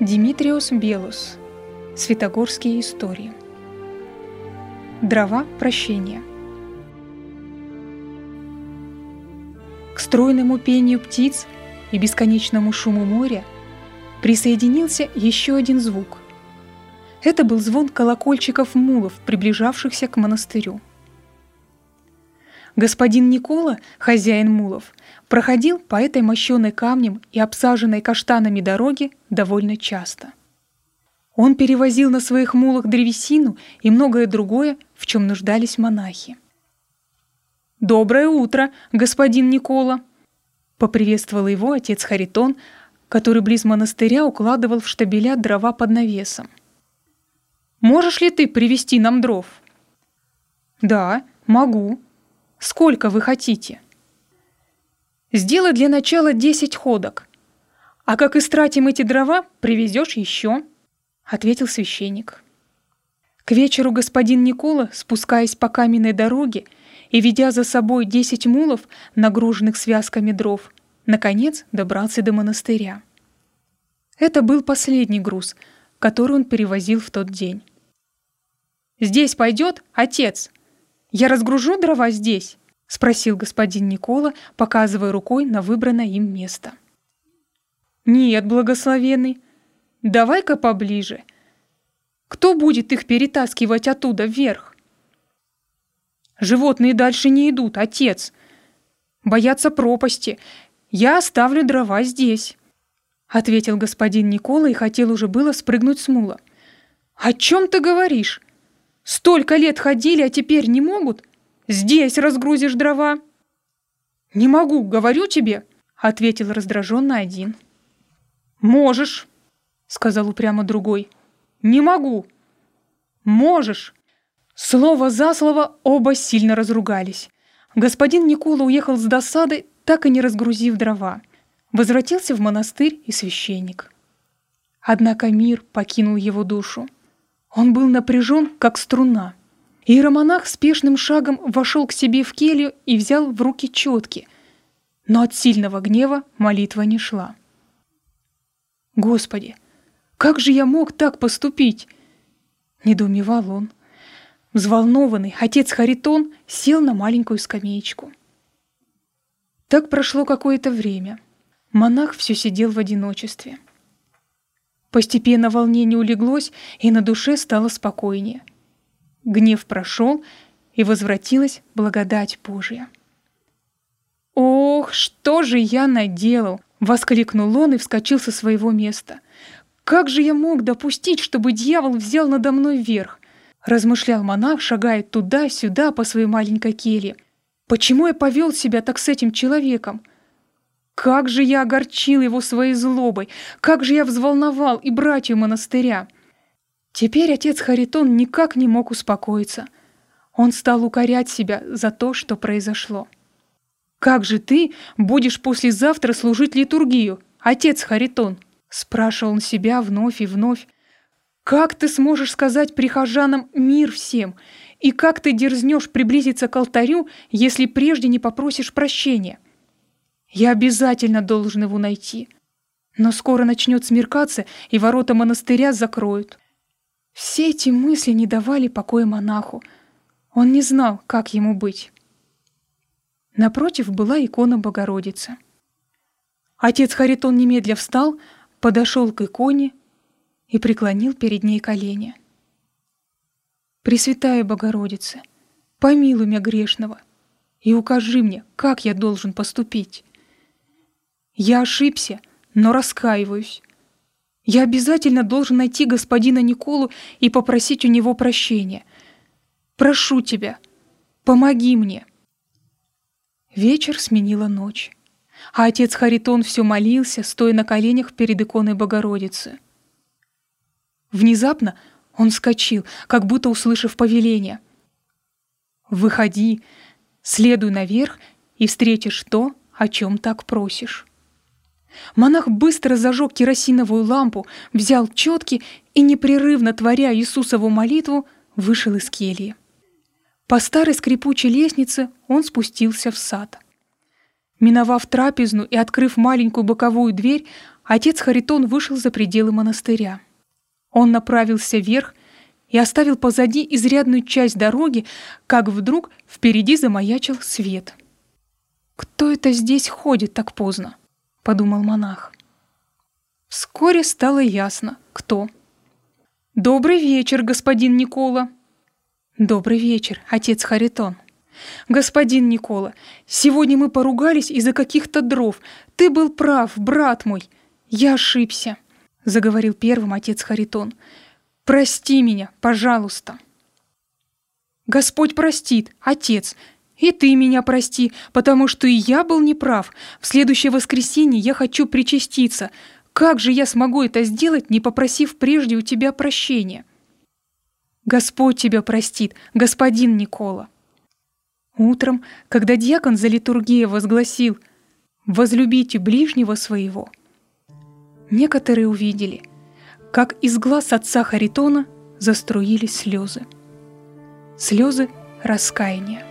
Димитриос Белус. Святогорские истории. Дрова прощения. К стройному пению птиц и бесконечному шуму моря присоединился еще один звук. Это был звон колокольчиков мулов, приближавшихся к монастырю. Господин Никола, хозяин мулов, проходил по этой мощенной камнем и обсаженной каштанами дороге довольно часто. Он перевозил на своих мулах древесину и многое другое, в чем нуждались монахи. «Доброе утро, господин Никола!» Поприветствовал его отец Харитон, который близ монастыря укладывал в штабеля дрова под навесом. «Можешь ли ты привезти нам дров?» «Да, могу. Сколько вы хотите?» Сделай для начала 10 ходок. А как истратим эти дрова, привезешь еще, ответил священник. К вечеру господин Никола, спускаясь по каменной дороге и ведя за собой десять мулов, нагруженных связками дров, наконец добрался до монастыря. Это был последний груз, который он перевозил в тот день. «Здесь пойдет, отец? Я разгружу дрова здесь?» — спросил господин Никола, показывая рукой на выбранное им место. «Нет, благословенный, давай-ка поближе. Кто будет их перетаскивать оттуда вверх?» «Животные дальше не идут, отец. Боятся пропасти. Я оставлю дрова здесь», — ответил господин Никола и хотел уже было спрыгнуть с мула. «О чем ты говоришь? Столько лет ходили, а теперь не могут?» Здесь разгрузишь дрова. Не могу, говорю тебе, ответил раздраженно один. Можешь, сказал упрямо другой. Не могу. Можешь. Слово за слово оба сильно разругались. Господин Никола уехал с досады, так и не разгрузив дрова. Возвратился в монастырь и священник. Однако мир покинул его душу. Он был напряжен, как струна. Иеромонах спешным шагом вошел к себе в келью и взял в руки четки, но от сильного гнева молитва не шла. «Господи, как же я мог так поступить?» — недоумевал он. Взволнованный отец Харитон сел на маленькую скамеечку. Так прошло какое-то время. Монах все сидел в одиночестве. Постепенно волнение улеглось, и на душе стало спокойнее. Гнев прошел, и возвратилась благодать Божия. «Ох, что же я наделал!» — воскликнул он и вскочил со своего места. «Как же я мог допустить, чтобы дьявол взял надо мной верх?» — размышлял монах, шагая туда-сюда по своей маленькой келье. «Почему я повел себя так с этим человеком?» Как же я огорчил его своей злобой, как же я взволновал и братью монастыря. Теперь отец Харитон никак не мог успокоиться. Он стал укорять себя за то, что произошло. «Как же ты будешь послезавтра служить литургию, отец Харитон?» спрашивал он себя вновь и вновь. «Как ты сможешь сказать прихожанам мир всем? И как ты дерзнешь приблизиться к алтарю, если прежде не попросишь прощения? Я обязательно должен его найти. Но скоро начнет смеркаться, и ворота монастыря закроют. Все эти мысли не давали покоя монаху. Он не знал, как ему быть. Напротив была икона Богородицы. Отец Харитон немедля встал, подошел к иконе и преклонил перед ней колени. «Пресвятая Богородица, помилуй меня грешного и укажи мне, как я должен поступить. Я ошибся, но раскаиваюсь. Я обязательно должен найти господина Николу и попросить у него прощения. Прошу тебя, помоги мне. Вечер сменила ночь, а отец Харитон все молился, стоя на коленях перед иконой Богородицы. Внезапно он вскочил, как будто услышав повеление. «Выходи, следуй наверх и встретишь то, о чем так просишь». Монах быстро зажег керосиновую лампу, взял четки и, непрерывно творя Иисусову молитву, вышел из кельи. По старой скрипучей лестнице он спустился в сад. Миновав трапезну и открыв маленькую боковую дверь, отец Харитон вышел за пределы монастыря. Он направился вверх и оставил позади изрядную часть дороги, как вдруг впереди замаячил свет. «Кто это здесь ходит так поздно?» — подумал монах. Вскоре стало ясно, кто. «Добрый вечер, господин Никола!» «Добрый вечер, отец Харитон!» «Господин Никола, сегодня мы поругались из-за каких-то дров. Ты был прав, брат мой. Я ошибся», — заговорил первым отец Харитон. «Прости меня, пожалуйста». «Господь простит, отец, и ты меня прости, потому что и я был неправ. В следующее воскресенье я хочу причаститься. Как же я смогу это сделать, не попросив прежде у тебя прощения? Господь тебя простит, господин Никола. Утром, когда диакон за литургией возгласил «Возлюбите ближнего своего», некоторые увидели, как из глаз отца Харитона заструились слезы. Слезы раскаяния.